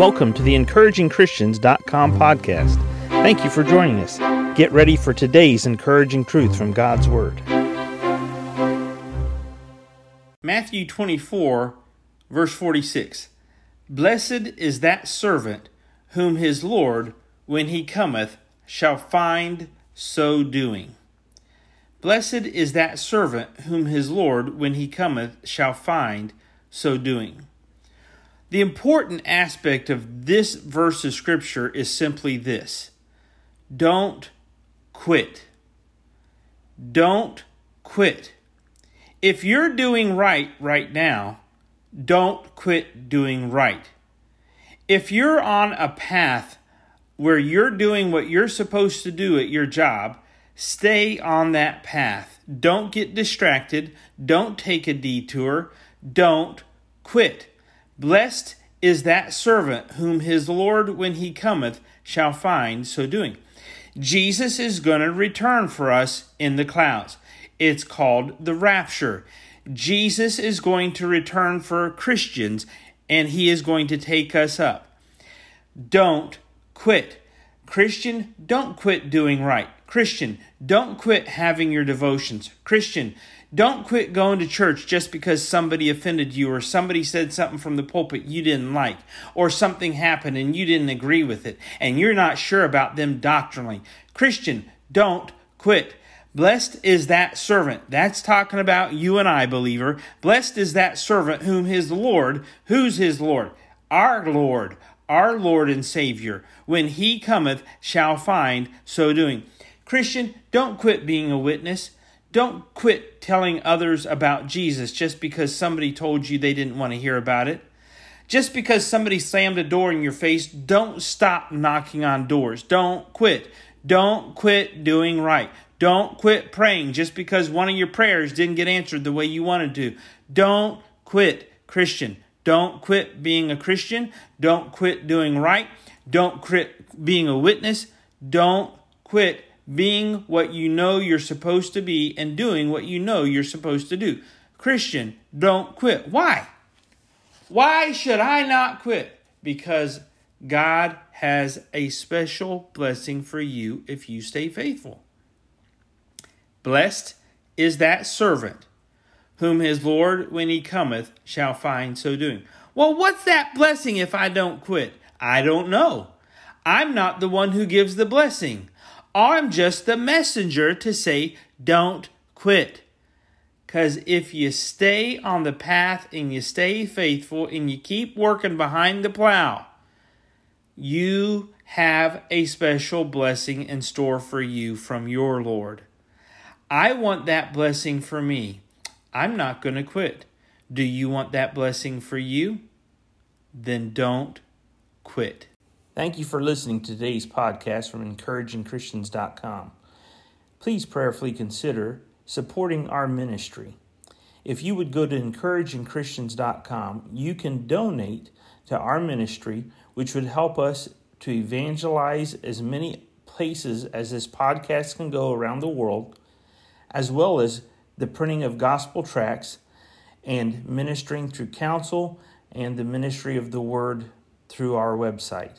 Welcome to the encouragingchristians.com podcast. Thank you for joining us. Get ready for today's encouraging truth from God's Word. Matthew 24, verse 46. Blessed is that servant whom his Lord, when he cometh, shall find so doing. Blessed is that servant whom his Lord, when he cometh, shall find so doing. The important aspect of this verse of Scripture is simply this don't quit. Don't quit. If you're doing right right now, don't quit doing right. If you're on a path where you're doing what you're supposed to do at your job, stay on that path. Don't get distracted. Don't take a detour. Don't quit. Blessed is that servant whom his Lord, when he cometh, shall find so doing. Jesus is going to return for us in the clouds. It's called the rapture. Jesus is going to return for Christians and he is going to take us up. Don't quit. Christian, don't quit doing right. Christian, don't quit having your devotions. Christian, don't quit going to church just because somebody offended you or somebody said something from the pulpit you didn't like or something happened and you didn't agree with it and you're not sure about them doctrinally. Christian, don't quit. Blessed is that servant. That's talking about you and I, believer. Blessed is that servant whom his Lord, who's his Lord? Our Lord, our Lord and Savior, when he cometh, shall find so doing. Christian, don't quit being a witness. Don't quit telling others about Jesus just because somebody told you they didn't want to hear about it. Just because somebody slammed a door in your face, don't stop knocking on doors. Don't quit. Don't quit doing right. Don't quit praying just because one of your prayers didn't get answered the way you wanted to. Don't quit, Christian. Don't quit being a Christian. Don't quit doing right. Don't quit being a witness. Don't quit being what you know you're supposed to be and doing what you know you're supposed to do. Christian, don't quit. Why? Why should I not quit? Because God has a special blessing for you if you stay faithful. Blessed is that servant whom his Lord, when he cometh, shall find so doing. Well, what's that blessing if I don't quit? I don't know. I'm not the one who gives the blessing. I'm just the messenger to say, don't quit. Because if you stay on the path and you stay faithful and you keep working behind the plow, you have a special blessing in store for you from your Lord. I want that blessing for me. I'm not going to quit. Do you want that blessing for you? Then don't quit. Thank you for listening to today's podcast from encouragingchristians.com. Please prayerfully consider supporting our ministry. If you would go to encouragingchristians.com, you can donate to our ministry, which would help us to evangelize as many places as this podcast can go around the world, as well as the printing of gospel tracts and ministering through counsel and the ministry of the word through our website